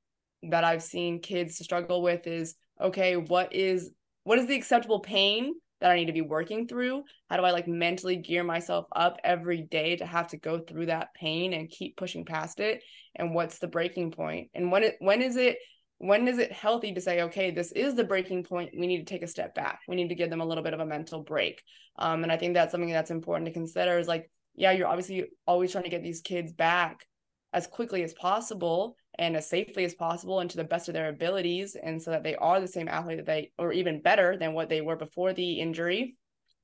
that I've seen kids struggle with is okay, what is what is the acceptable pain that I need to be working through? How do I like mentally gear myself up every day to have to go through that pain and keep pushing past it? And what's the breaking point? And when it when is it when is it healthy to say, okay, this is the breaking point? We need to take a step back. We need to give them a little bit of a mental break. Um, and I think that's something that's important to consider is like, yeah, you're obviously always trying to get these kids back as quickly as possible and as safely as possible and to the best of their abilities and so that they are the same athlete that they or even better than what they were before the injury.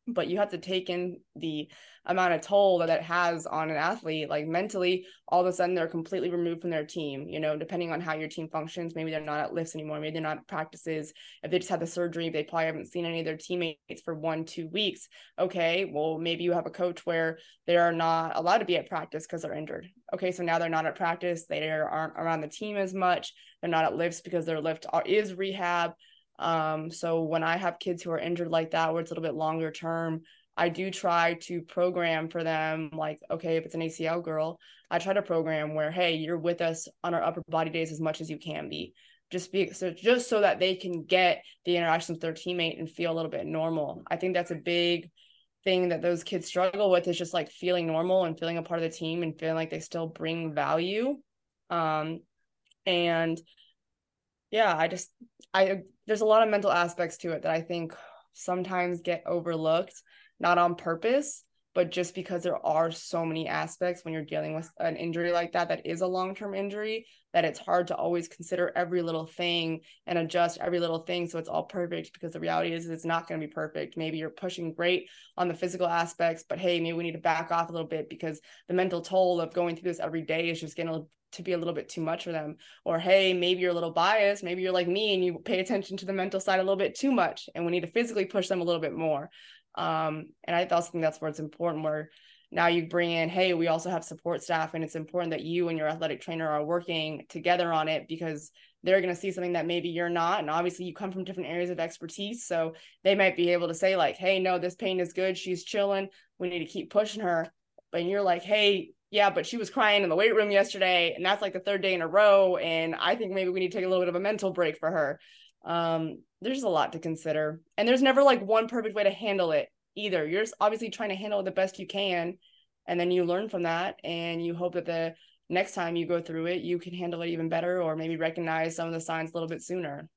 But you have to take in the amount of toll that it has on an athlete like mentally all of a sudden they're completely removed from their team you know depending on how your team functions. Maybe they're not at lifts anymore maybe they're not at practices. If they just had the surgery they probably haven't seen any of their teammates for one two weeks. Okay well maybe you have a coach where they are not allowed to be at practice because they're injured okay so now they're not at practice they aren't around the team as much they're not at lifts because their lift is rehab um, so when I have kids who are injured like that, where it's a little bit longer term, I do try to program for them. Like, okay, if it's an ACL girl, I try to program where, hey, you're with us on our upper body days as much as you can be. Just be so just so that they can get the interactions with their teammate and feel a little bit normal. I think that's a big thing that those kids struggle with is just like feeling normal and feeling a part of the team and feeling like they still bring value. Um, and yeah, I just I there's a lot of mental aspects to it that I think sometimes get overlooked, not on purpose, but just because there are so many aspects when you're dealing with an injury like that that is a long-term injury that it's hard to always consider every little thing and adjust every little thing so it's all perfect because the reality is it's not going to be perfect. Maybe you're pushing great on the physical aspects but hey maybe we need to back off a little bit because the mental toll of going through this every day is just getting to be a little bit too much for them. Or hey maybe you're a little biased maybe you're like me and you pay attention to the mental side a little bit too much and we need to physically push them a little bit more um and i also think that's where it's important where now you bring in hey we also have support staff and it's important that you and your athletic trainer are working together on it because they're going to see something that maybe you're not and obviously you come from different areas of expertise so they might be able to say like hey no this pain is good she's chilling we need to keep pushing her but you're like hey yeah, but she was crying in the weight room yesterday, and that's like the third day in a row. And I think maybe we need to take a little bit of a mental break for her. Um, there's a lot to consider, and there's never like one perfect way to handle it either. You're just obviously trying to handle it the best you can, and then you learn from that, and you hope that the next time you go through it, you can handle it even better, or maybe recognize some of the signs a little bit sooner.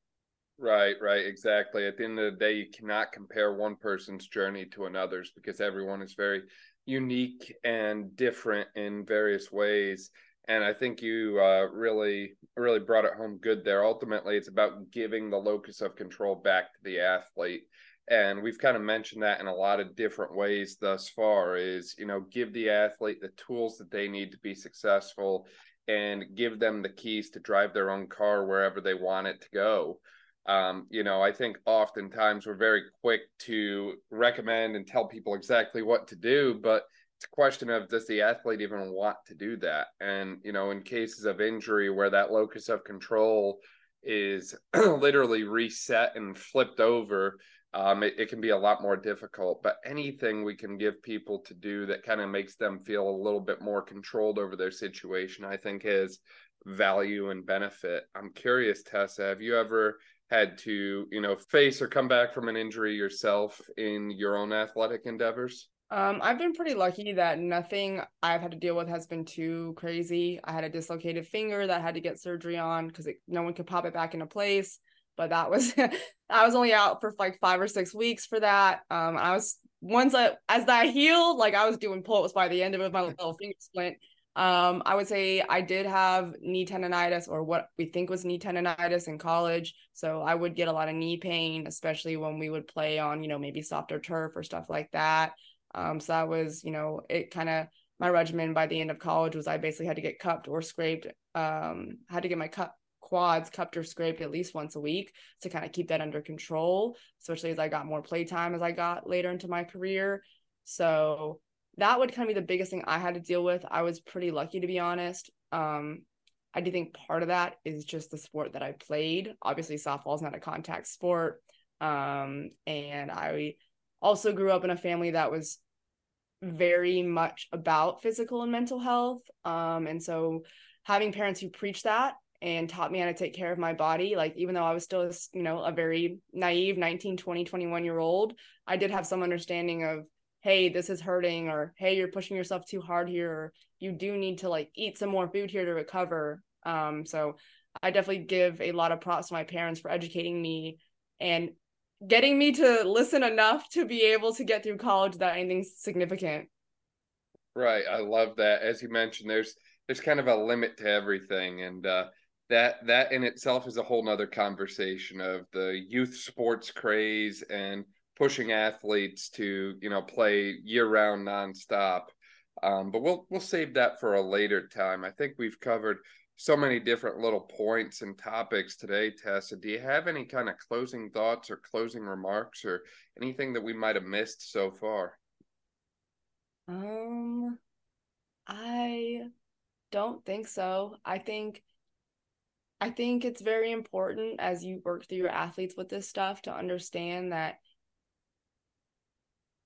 Right, right, exactly. At the end of the day, you cannot compare one person's journey to another's because everyone is very unique and different in various ways. And I think you uh, really, really brought it home good there. Ultimately, it's about giving the locus of control back to the athlete. And we've kind of mentioned that in a lot of different ways thus far is, you know, give the athlete the tools that they need to be successful and give them the keys to drive their own car wherever they want it to go. Um, you know, I think oftentimes we're very quick to recommend and tell people exactly what to do, but question of does the athlete even want to do that? And, you know, in cases of injury where that locus of control is literally reset and flipped over, um, it, it, can be a lot more difficult. But anything we can give people to do that kind of makes them feel a little bit more controlled over their situation, I think is value and benefit. I'm curious, Tessa, have you ever had to, you know, face or come back from an injury yourself in your own athletic endeavors? Um, I've been pretty lucky that nothing I've had to deal with has been too crazy. I had a dislocated finger that I had to get surgery on because no one could pop it back into place. But that was I was only out for like five or six weeks for that. Um, I was once I as I healed, like I was doing pull-ups by the end of it, my little finger splint. Um, I would say I did have knee tendonitis or what we think was knee tendonitis in college. So I would get a lot of knee pain, especially when we would play on, you know, maybe softer turf or stuff like that. Um, so that was, you know, it kind of my regimen by the end of college was I basically had to get cupped or scraped, um, had to get my cup quads cupped or scraped at least once a week to kind of keep that under control, especially as I got more playtime as I got later into my career. So that would kind of be the biggest thing I had to deal with. I was pretty lucky to be honest. Um, I do think part of that is just the sport that I played. Obviously, softball is not a contact sport. Um, and I also grew up in a family that was very much about physical and mental health. Um, and so having parents who preach that and taught me how to take care of my body, like even though I was still, you know, a very naive 19, 20, 21 year old, I did have some understanding of hey this is hurting or hey you're pushing yourself too hard here or you do need to like eat some more food here to recover um so i definitely give a lot of props to my parents for educating me and getting me to listen enough to be able to get through college without anything significant right i love that as you mentioned there's there's kind of a limit to everything and uh that that in itself is a whole nother conversation of the youth sports craze and pushing athletes to you know play year round nonstop. Um, but we'll we'll save that for a later time. I think we've covered so many different little points and topics today, Tessa. Do you have any kind of closing thoughts or closing remarks or anything that we might have missed so far? Um, I don't think so. I think I think it's very important as you work through your athletes with this stuff to understand that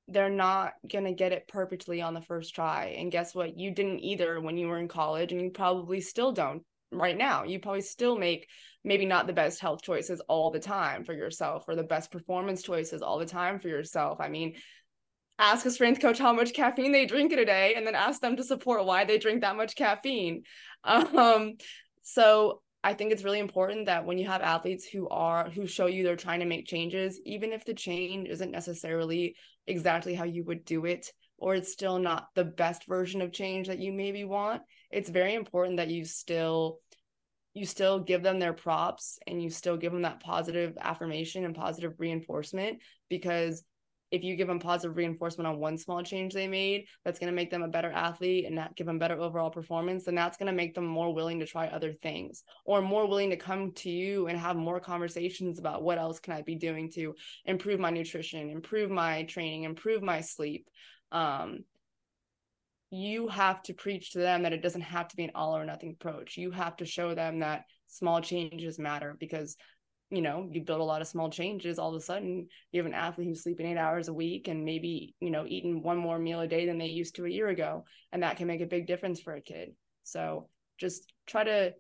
they're not going to get it perfectly on the first try. And guess what? You didn't either when you were in college, and you probably still don't right now. You probably still make maybe not the best health choices all the time for yourself or the best performance choices all the time for yourself. I mean, ask a strength coach how much caffeine they drink in a day and then ask them to support why they drink that much caffeine. Um, so I think it's really important that when you have athletes who are who show you they're trying to make changes, even if the change isn't necessarily exactly how you would do it, or it's still not the best version of change that you maybe want, it's very important that you still you still give them their props and you still give them that positive affirmation and positive reinforcement because if you give them positive reinforcement on one small change they made that's going to make them a better athlete and not give them better overall performance then that's going to make them more willing to try other things or more willing to come to you and have more conversations about what else can i be doing to improve my nutrition improve my training improve my sleep. Um, you have to preach to them that it doesn't have to be an all or nothing approach. You have to show them that small changes matter because you know you build a lot of small changes all of a sudden you have an athlete who's sleeping eight hours a week and maybe you know eating one more meal a day than they used to a year ago and that can make a big difference for a kid. So just try to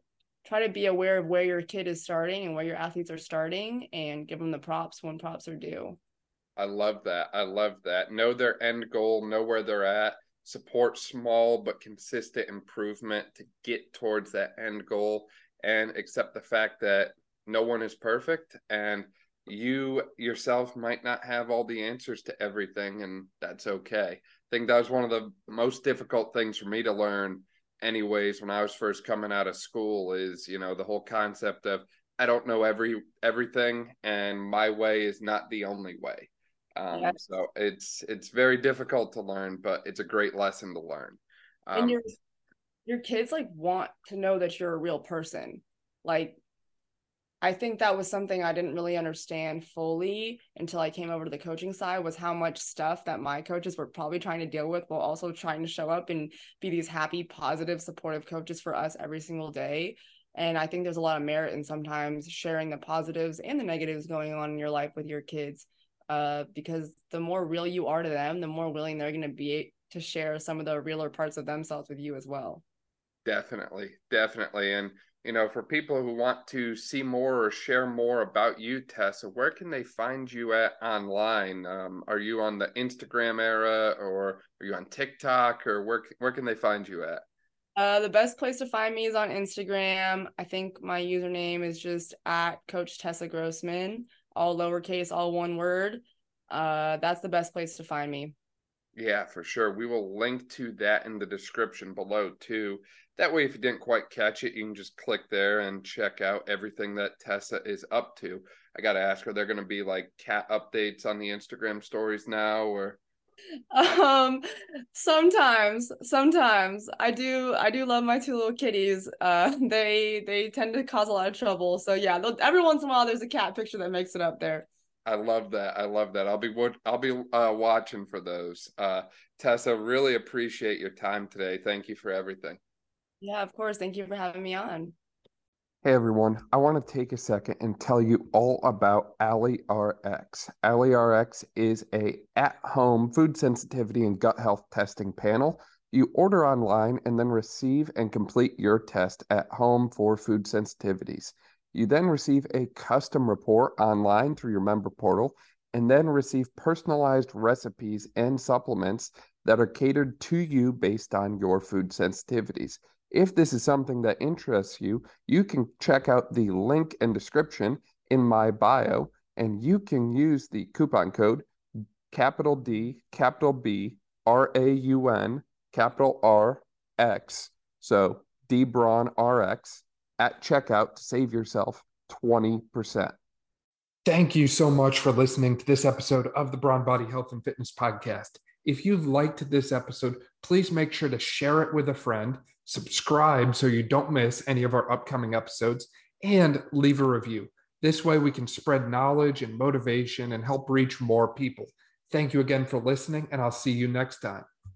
try to be aware of where your kid is starting and where your athletes are starting and give them the props when props are due. I love that. I love that. Know their end goal know where they're at support small but consistent improvement to get towards that end goal and accept the fact that no one is perfect and you yourself might not have all the answers to everything and that's okay. I think that was one of the most difficult things for me to learn anyways when i was first coming out of school is you know the whole concept of i don't know every everything and my way is not the only way. Um, yes. so it's it's very difficult to learn but it's a great lesson to learn. Um, and your your kids like want to know that you're a real person. Like I think that was something I didn't really understand fully until I came over to the coaching side was how much stuff that my coaches were probably trying to deal with while also trying to show up and be these happy, positive, supportive coaches for us every single day. And I think there's a lot of merit in sometimes sharing the positives and the negatives going on in your life with your kids. Uh, because the more real you are to them, the more willing they're going to be to share some of the realer parts of themselves with you as well. Definitely, definitely. And you know, for people who want to see more or share more about you, Tessa, where can they find you at online? Um, are you on the Instagram era or are you on TikTok or where, where can they find you at? Uh, the best place to find me is on Instagram. I think my username is just at Coach Tessa Grossman, all lowercase, all one word. Uh, that's the best place to find me. Yeah, for sure. We will link to that in the description below too. That way, if you didn't quite catch it, you can just click there and check out everything that Tessa is up to. I got to ask, are there going to be like cat updates on the Instagram stories now or? um sometimes sometimes i do i do love my two little kitties uh they they tend to cause a lot of trouble so yeah every once in a while there's a cat picture that makes it up there I love that. I love that. I'll be I'll be uh, watching for those. Uh, Tessa, really appreciate your time today. Thank you for everything. Yeah, of course. Thank you for having me on. Hey everyone, I want to take a second and tell you all about AliRx. AliRx is a at-home food sensitivity and gut health testing panel. You order online and then receive and complete your test at home for food sensitivities. You then receive a custom report online through your member portal and then receive personalized recipes and supplements that are catered to you based on your food sensitivities. If this is something that interests you, you can check out the link and description in my bio and you can use the coupon code capital D, capital B, R A U N, capital R X. So D Braun RX at checkout to save yourself 20%. Thank you so much for listening to this episode of the Brawn Body Health and Fitness Podcast. If you liked this episode, please make sure to share it with a friend, subscribe so you don't miss any of our upcoming episodes, and leave a review. This way, we can spread knowledge and motivation and help reach more people. Thank you again for listening, and I'll see you next time.